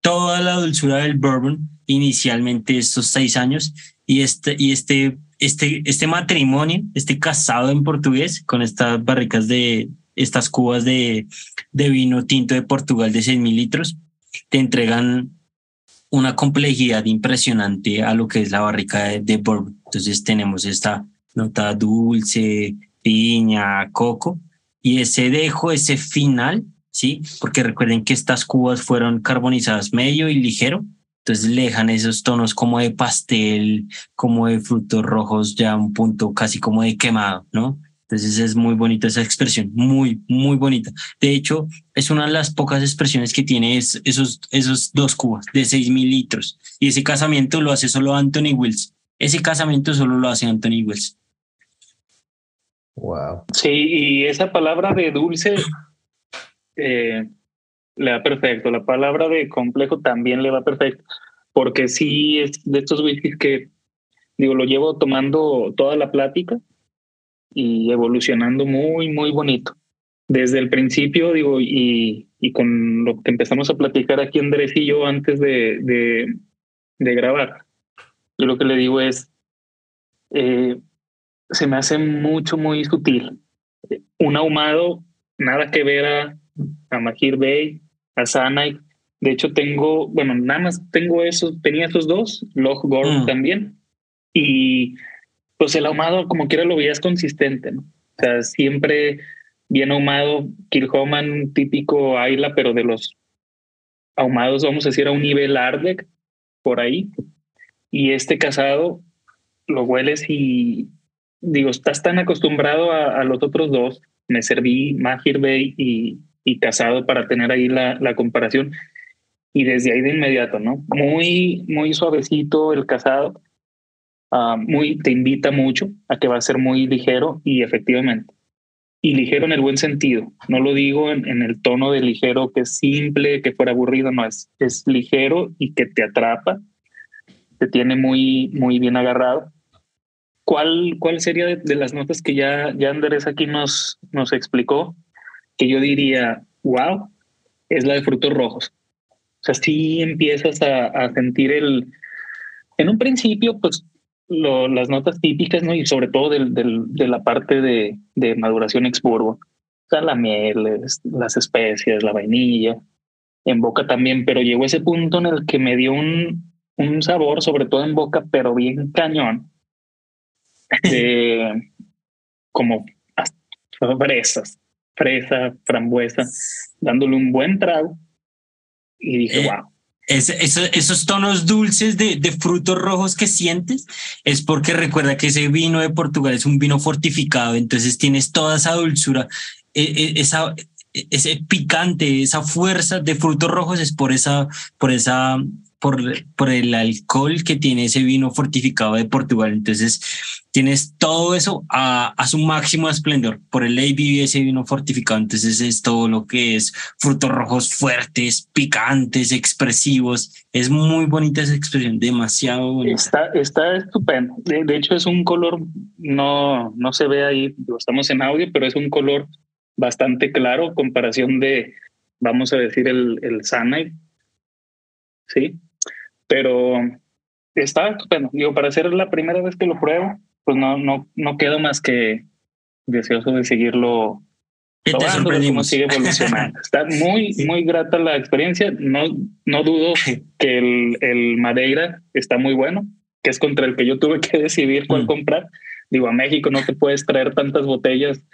toda la dulzura del bourbon inicialmente estos seis años y este, y este este, este matrimonio, este casado en portugués, con estas barricas de estas cubas de, de vino tinto de Portugal de 6 mil litros, te entregan una complejidad impresionante a lo que es la barrica de, de bourbon. Entonces tenemos esta nota dulce, piña, coco, y ese dejo, ese final, ¿sí? Porque recuerden que estas cubas fueron carbonizadas medio y ligero, entonces le dejan esos tonos como de pastel, como de frutos rojos, ya un punto casi como de quemado, ¿no? Entonces es muy bonita esa expresión, muy, muy bonita. De hecho, es una de las pocas expresiones que tiene esos, esos dos cubas de 6 mil litros. Y ese casamiento lo hace solo Anthony Wills. Ese casamiento solo lo hace Anthony Wills. Wow. Sí, y esa palabra de dulce eh, le va perfecto. La palabra de complejo también le va perfecto, porque sí es de estos whiskies que, digo, lo llevo tomando toda la plática y evolucionando muy, muy bonito. Desde el principio, digo, y, y con lo que empezamos a platicar aquí Andrés y yo antes de, de, grabar, yo lo que le digo es, eh, se me hace mucho, muy sutil. Un ahumado, nada que ver a, a Mahir Bay, de hecho, tengo, bueno, nada más tengo esos, tenía esos dos, Log Gorm mm. también. Y pues el ahumado, como quiera, lo veías consistente, ¿no? O sea, siempre bien ahumado, Kilhoman, típico Ayla, pero de los ahumados, vamos a decir, a un nivel Ardec, por ahí. Y este casado lo hueles y digo, estás tan acostumbrado a, a los otros dos. Me serví Mahir Bay y, y casado para tener ahí la, comparación. Y desde ahí de inmediato, ¿no? Muy, muy suavecito el casado. Ah, muy, te invita mucho a que va a ser muy ligero y efectivamente. Y ligero en el buen sentido. No lo digo en, el tono de ligero que es simple, que fuera aburrido, no, es, es ligero y que te atrapa, te tiene muy, muy bien agarrado ¿cuál, cuál sería de, las notas que ya, ya Andrés aquí nos, nos explicó? Que yo diría, wow, es la de frutos rojos. O sea, sí empiezas a, sentir el... En un principio, pues las notas típicas, ¿no? Y sobre todo del, de la parte de, de maduración ex O sea, la miel, las especias, la vainilla, en boca también, pero llegó ese punto en el que me dio un, un sabor, sobre todo en boca, pero bien cañón, de como fresas, fresa, frambuesa, dándole un buen trago. Y dije, wow. Eh, esos tonos dulces de, de, frutos rojos que sientes es porque recuerda que ese vino de Portugal es un vino fortificado, entonces tienes toda esa dulzura, e, e, esa, e, ese picante, esa fuerza de frutos rojos es por esa, por esa por, por el alcohol que tiene ese vino fortificado de Portugal. Entonces, tienes todo eso a, a su máximo esplendor por el ABV, ese vino fortificado. Entonces, es todo lo que es frutos rojos fuertes, picantes, expresivos. Es muy bonita esa expresión, demasiado bonita. Está, está estupendo. De, hecho, es un color, no, no se ve ahí, estamos en audio, pero es un color bastante claro, comparación de, vamos a decir, el, el. Sí, pero está estupendo. Digo, para ser la primera vez que lo pruebo, pues no, no, no quedo más que deseoso de seguirlo probando, de cómo sigue evolucionando. está muy, muy grata la experiencia. No, no dudo que el, el Madeira está muy bueno, que es contra el que yo tuve que decidir cuál mm. comprar. Digo, a México no te puedes traer tantas botellas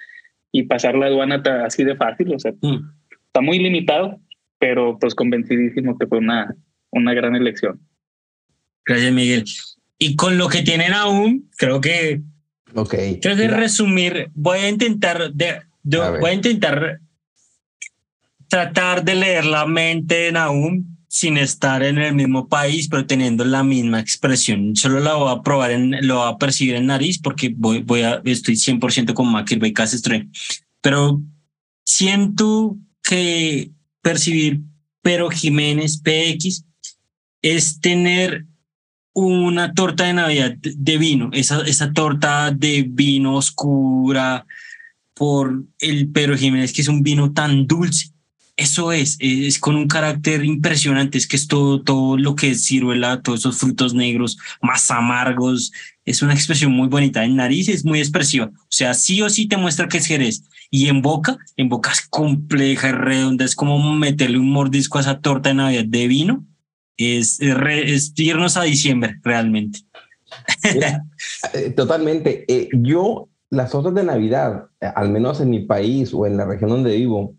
y pasar la aduana así de fácil. O sea, mm. está muy limitado, pero pues convencidísimo que fue una, una gran elección. Gracias, Miguel. Y con lo que tienen aún, creo que. Ok. Creo que resumir, voy a intentar. De, voy a intentar tratar de leer la mente de Nahum sin estar en el mismo país, pero teniendo la misma expresión. Solo la voy a probar, en, lo voy a percibir en nariz porque voy, voy a, estoy 100% con McIlvey Castro. Pero siento que percibir Pero Jiménez PX es tener una torta de Navidad de vino, esa, esa torta de vino oscura por el Pedro Jiménez, que es un vino tan dulce. Eso es, es con un carácter impresionante, es que es todo, todo lo que es ciruela, todos esos frutos negros más amargos, es una expresión muy bonita. En nariz es muy expresiva, o sea, sí o sí te muestra que es Jerez. Y en boca, en boca es compleja, es redonda, es como meterle un mordisco a esa torta de Navidad de vino es, es irnos a diciembre realmente. Eh, totalmente. Eh, yo, las tortas de Navidad, eh, al menos en mi país o en la región donde vivo,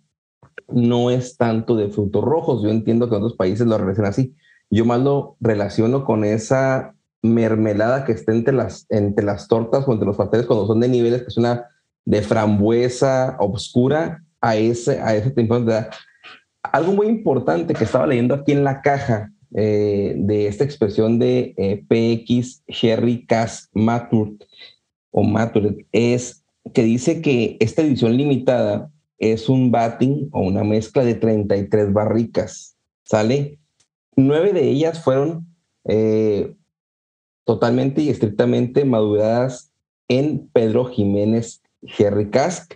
no es tanto de frutos rojos. Yo entiendo que en otros países lo relacionan así. Yo más lo relaciono con esa mermelada que está entre las, entre las tortas o entre los pasteles cuando son de niveles, que es una de frambuesa obscura a ese, a ese tiempo de edad. Algo muy importante que estaba leyendo aquí en la caja eh, de esta expresión de eh, PX Sherry Cask Matur o Matur es que dice que esta edición limitada es un batting o una mezcla de 33 barricas, ¿sale? Nueve de ellas fueron eh, totalmente y estrictamente maduradas en Pedro Jiménez Sherry Cask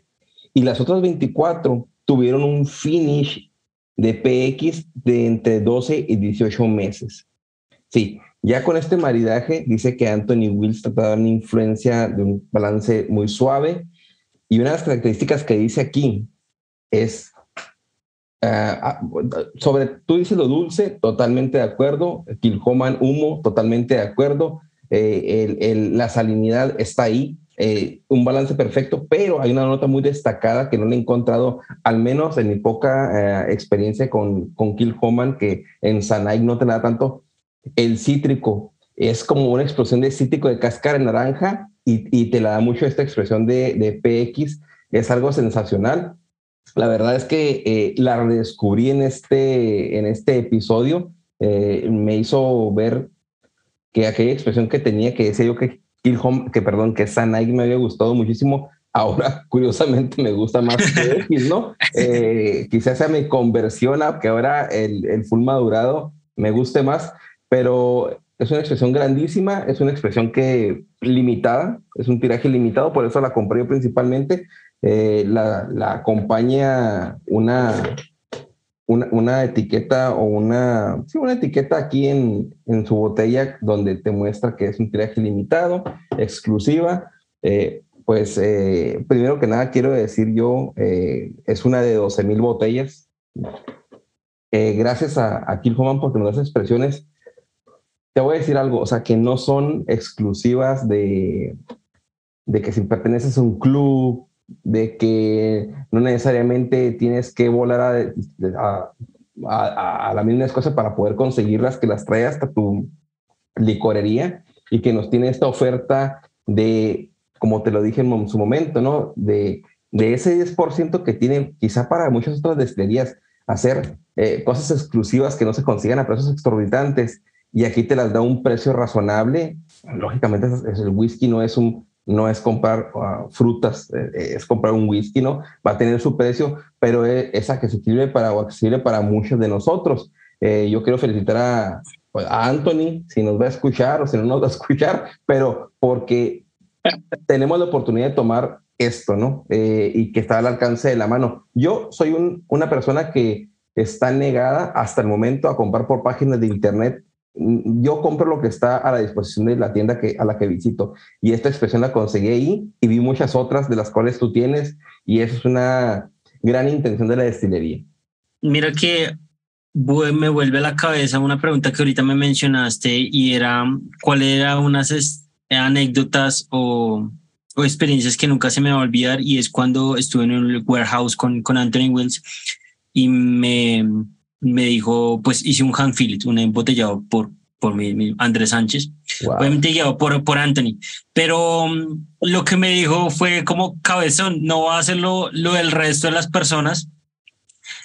y las otras 24 tuvieron un finish de PX de entre 12 y 18 meses. Sí, ya con este maridaje dice que Anthony Wills trata de dar una influencia de un balance muy suave. Y una de las características que dice aquí es ah, sobre, tú dices lo dulce, totalmente de acuerdo, Kilhoman humo, totalmente de acuerdo, eh, la salinidad está ahí, eh, un balance perfecto, pero hay una nota muy destacada que no le he encontrado, al menos en mi poca eh, experiencia con, con Kill Homan, que en Sanai no te da tanto. El cítrico es como una explosión de cítrico de cáscara naranja y, y, te la da mucho esta expresión de, de PX. Es algo sensacional. La verdad es que eh, la redescubrí en este, en este episodio. me hizo ver que aquella expresión que tenía, que decía yo que Home, que perdón, que Sanai me había gustado muchísimo. Ahora, curiosamente, me gusta más que X, ¿no? Eh, quizás sea mi conversión a que ahora el, el full madurado me guste más, pero es una expresión grandísima, es una expresión que limitada, es un tiraje limitado, por eso la compré yo principalmente. Eh, la, la, acompaña una, una, una, etiqueta o una, sí, una etiqueta aquí en, en, su botella donde te muestra que es un tiraje limitado, exclusiva. Eh, pues eh, primero que nada quiero decir yo, es una de 12 mil botellas. gracias a, a Kilhoman porque nos da expresiones te voy a decir algo, o sea, que no son exclusivas de, de que si perteneces a un club, de que no necesariamente tienes que volar a, a, a, la misma cosa para poder conseguirlas, que las trae hasta tu licorería y que nos tiene esta oferta de, como te lo dije en su momento, ¿no? De, de ese 10% que tiene quizá para muchas otras destilerías hacer eh, cosas exclusivas que no se consigan a precios exorbitantes y aquí te las da un precio razonable. Lógicamente el whisky no es un no es comprar ah, frutas, eh, eh, es comprar un whisky, ¿no? Va a tener su precio, pero es, es accesible para, accesible para muchos de nosotros. Eh, yo quiero felicitar a, pues, a Anthony, si nos va a escuchar o si no nos va a escuchar, pero porque tenemos la oportunidad de tomar esto, ¿no? y que está al alcance de la mano. Yo soy un, una persona que está negada hasta el momento a comprar por páginas de internet yo compro lo que está a la disposición de la tienda que, a la que visito. Y esta expresión la conseguí ahí y vi muchas otras de las cuales tú tienes y eso es una gran intención de la destilería. Mira que me vuelve a la cabeza una pregunta que ahorita me mencionaste y era cuál era unas anécdotas o, o, experiencias que nunca se me va a olvidar y es cuando estuve en el warehouse con, con Anthony Wells y me me dijo, pues hice un hand fillet, un embotellado por, por mi, Andrés Sánchez, obviamente guiado por, por Anthony, pero um, lo que me dijo fue como cabezón, no va a hacerlo lo del resto de las personas,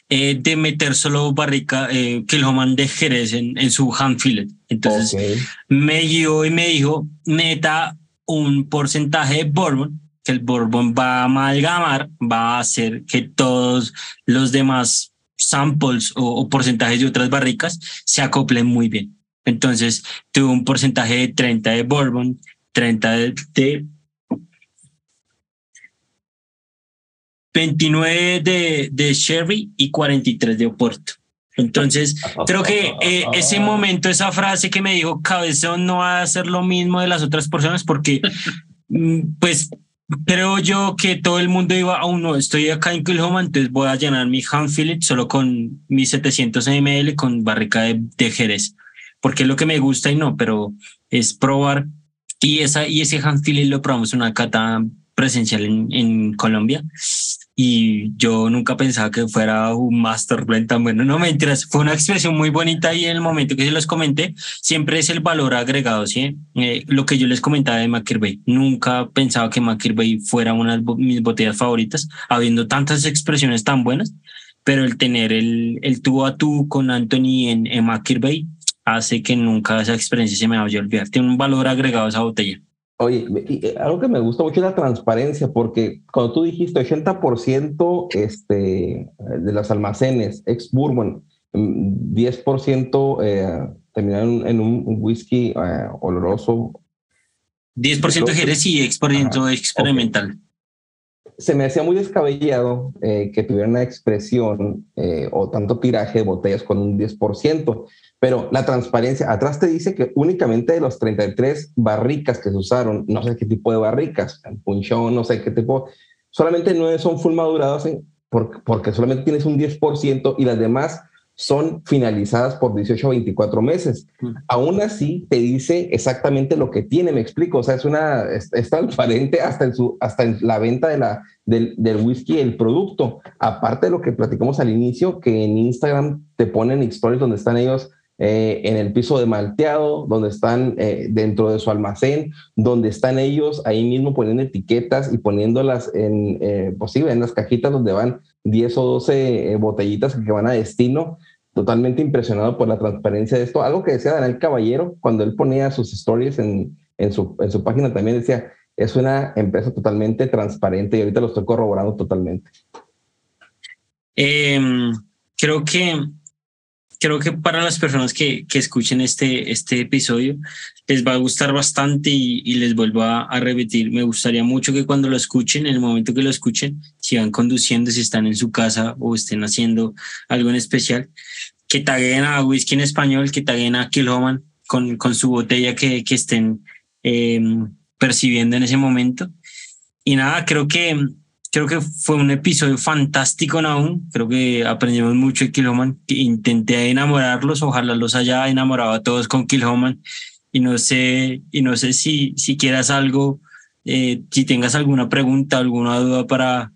eh, de meter solo barrica, eh, Kilhoman de Jerez en, en su hand fillet. Entonces me guió y me dijo, meta un porcentaje de bourbon, que el bourbon va a amalgamar, va a hacer que todos los demás samples o, porcentajes de otras barricas se acoplen muy bien. Entonces, tuve un porcentaje de 30 de bourbon, 30 de, 29 de, de sherry y 43 de oporto. Entonces, creo que eh, ese momento, esa frase que me dijo, cabezón no va a hacer lo mismo de las otras personas porque, mm, pues, creo yo que todo el mundo iba a uno, estoy acá en Kilhoma, entonces voy a llenar mi hand fillet solo con mis 700 ml con barrica de, Jerez, porque es lo que me gusta y no, pero es probar. Y, esa, y ese hand fillet lo probamos en una cata presencial en, en Colombia y yo nunca pensaba que fuera un master blend tan bueno. No me mentiras, fue una expresión muy bonita y en el momento que se los comenté, siempre es el valor agregado, ¿sí? Eh, lo que yo les comentaba de Bay nunca pensaba que Bay fuera una de mis botellas favoritas, habiendo tantas expresiones tan buenas, pero el tener el, el tú a tú con Anthony en, en Bay hace que nunca esa experiencia se me vaya a olvidar. Tiene un valor agregado esa botella. Oye, eh, algo que me gusta mucho es la transparencia, porque cuando tú dijiste 80% este, de los almacenes ex bourbon, 10% mm, eh, terminaron en un, whisky eh, oloroso. 10% de Jerez y 10% experimental. Se me hacía muy descabellado eh, que tuviera una expresión o tanto tiraje de botellas con un 10%. Pero la transparencia, atrás te dice que únicamente de los 33 barricas que se usaron, no sé qué tipo de barricas, punchón, no sé qué tipo, solamente nueve son full maduradas porque, solamente tienes un 10% y las demás son finalizadas por 18 o 24 meses. Aún así, te dice exactamente lo que tiene, me explico. O sea, es, una, es, transparente hasta en, su, hasta en la venta de la, del, del whisky, el producto. Aparte de lo que platicamos al inicio, que en Instagram te ponen stories donde están ellos eh, en el piso de malteado, donde están eh, dentro de su almacén, donde están ellos ahí mismo poniendo etiquetas y poniéndolas en, eh, en las cajitas donde van 10 o 12 botellitas que van a destino. Totalmente impresionado por la transparencia de esto. Algo que decía Daniel Caballero cuando él ponía sus stories en, en, su, en su página también decía, es una empresa totalmente transparente y ahorita lo estoy corroborando totalmente. Em, creo que creo que para las personas que, que escuchen este, este episodio les va a gustar bastante y, les vuelvo a, a, repetir, me gustaría mucho que cuando lo escuchen, en el momento que lo escuchen, si van conduciendo, si están en su casa o estén haciendo algo en especial, que taguen a Whisky en español, que taguen a Kilhoman con, con su botella que, que estén eh, percibiendo en ese momento. Y nada, creo que creo que fue un episodio fantástico aún. Creo que aprendimos mucho de Kilhoman. Intenté enamorarlos, ojalá los haya enamorado a todos con Kilhoman. Y no sé, y no sé si, si quieras algo, eh, si tengas alguna pregunta, alguna duda para,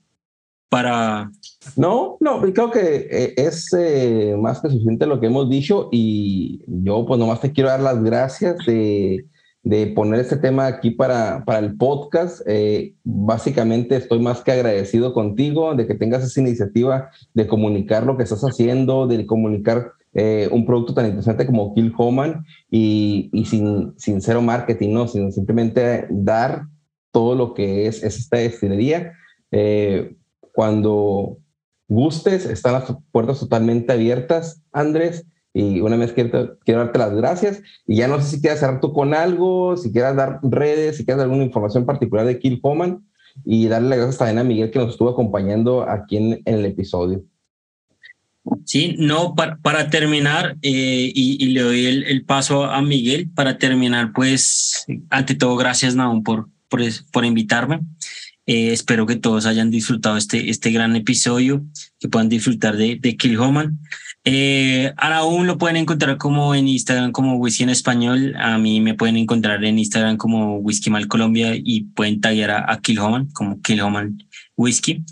para. No, no, creo que eh, es eh, más que suficiente lo que hemos dicho y yo pues nomás te quiero dar las gracias de de poner este tema aquí para, para el podcast. Eh, básicamente estoy más que agradecido contigo de que tengas esa iniciativa de comunicar lo que estás haciendo, de comunicar eh, un producto tan interesante como Kill Homan y, sin, sin cero marketing, ¿no? Sino simplemente dar todo lo que es, es esta destilería. Eh, cuando gustes, están las puertas totalmente abiertas, Andrés. Y una vez quiero, quiero darte las gracias. Y ya no sé si quieras cerrar tú con algo, si quieras dar redes, si quieres dar alguna información particular de Kill Homan. Y darle las gracias también a Miguel que nos estuvo acompañando aquí en, el episodio. Sí, no, para, para terminar, eh, y, y, le doy el, el, paso a Miguel, para terminar, pues, ante todo, gracias, Naum, por, por, por invitarme. Eh, espero que todos hayan disfrutado este, este gran episodio, que puedan disfrutar de, de Kill Homan. Eh, aún lo pueden encontrar como en Instagram como Whisky en Español. A mí me pueden encontrar en Instagram como Whisky Mal Colombia y pueden taggear a, a Kilhoman como Kilhoman Whisky.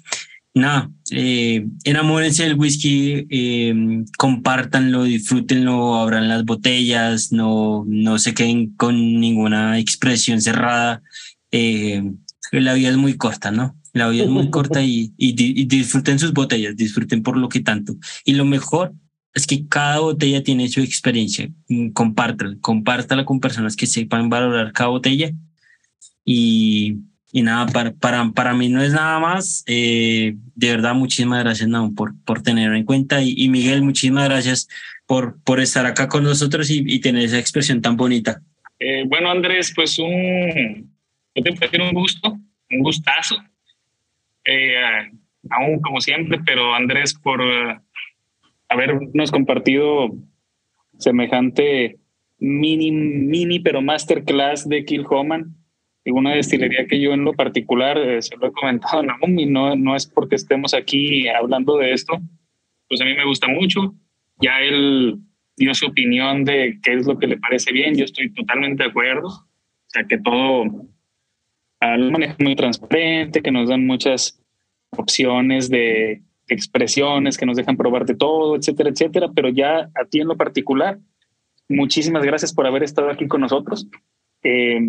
Nada, eh, enamórense del whisky, eh, compártanlo, disfrútenlo, abran las botellas, no, no se queden con ninguna expresión cerrada. Eh, la vida es muy corta, ¿no? La vida es muy corta y, y, y, disfruten sus botellas, disfruten por lo que tanto. Y lo mejor es que cada botella tiene su experiencia. Mm, compártala, compártala con personas que sepan valorar cada botella. Y, y nada, para, para, para mí no es nada más. Eh, de verdad, muchísimas gracias, Naum, por, por tenerlo en cuenta. Y, y, Miguel, muchísimas gracias por, por estar acá con nosotros y, y tener esa expresión tan bonita. Eh, bueno, Andrés, pues un, yo te un gusto, un gustazo eh, aún como siempre, pero Andrés por uh, habernos compartido semejante mini, mini, pero masterclass de Kill Homan y una destilería que yo en lo particular eh, se lo he comentado a Naomi, no, no es porque estemos aquí hablando de esto, pues a mí me gusta mucho, ya él dio su opinión de qué es lo que le parece bien, yo estoy totalmente de acuerdo, o sea que todo al manejo muy transparente, que nos dan muchas opciones de expresiones, que nos dejan probar de todo, etcétera, etcétera. Pero ya a ti en lo particular, muchísimas gracias por haber estado aquí con nosotros. Eh,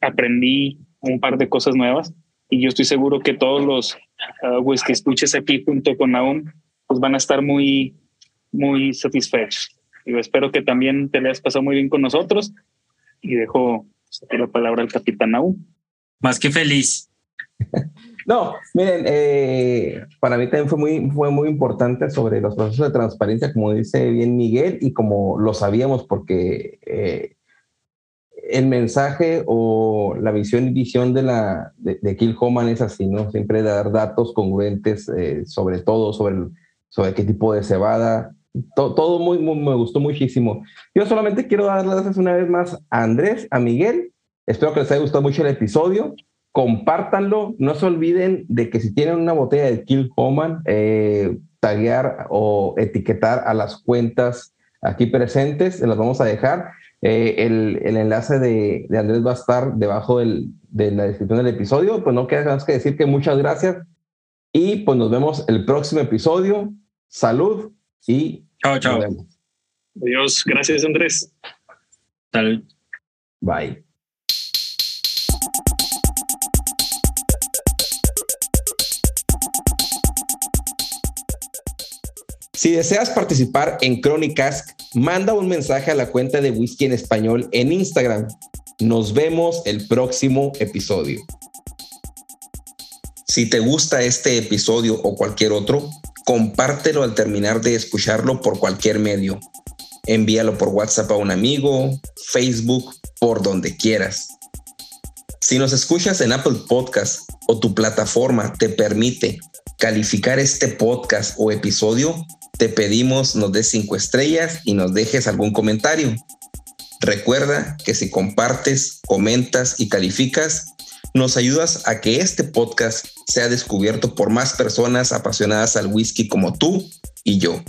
aprendí un par de cosas nuevas y yo estoy seguro que todos los uh, que escuches aquí junto con aún pues van a estar muy, muy satisfechos. Yo espero que también te le hayas pasado muy bien con nosotros y dejo la palabra al capitán aún. Más que feliz. No, miren, eh, para mí también fue muy, fue muy importante sobre los procesos de transparencia, como dice bien Miguel, y como lo sabíamos, porque eh, el mensaje o la visión y visión de, la, de, de Kill Homan es así, ¿no? Siempre dar datos congruentes eh, sobre todo, sobre, sobre qué tipo de cebada, todo, muy, me gustó muchísimo. Yo solamente quiero dar las gracias una vez más a Andrés, a Miguel Espero que les haya gustado mucho el episodio. Compártanlo. No se olviden de que si tienen una botella de Kill Homan, eh, taguear o etiquetar a las cuentas aquí presentes. Se las vamos a dejar. Eh, el, el, enlace de, de, Andrés va a estar debajo del, de la descripción del episodio. Pues no queda más que decir que muchas gracias. Y pues nos vemos el próximo episodio. Salud y chao, chao. Adiós. Gracias, Andrés. Salud. Bye. Si deseas participar en Crónicas, manda un mensaje a la cuenta de Whisky en Español en Instagram. Nos vemos el próximo episodio. Si te gusta este episodio o cualquier otro, compártelo al terminar de escucharlo por cualquier medio. Envíalo por WhatsApp a un amigo, Facebook, por donde quieras. Si nos escuchas en Apple Podcast o tu plataforma te permite calificar este podcast o episodio, te pedimos nos des cinco estrellas y nos dejes algún comentario. Recuerda que si compartes, comentas y calificas, nos ayudas a que este podcast sea descubierto por más personas apasionadas al whisky como tú y yo.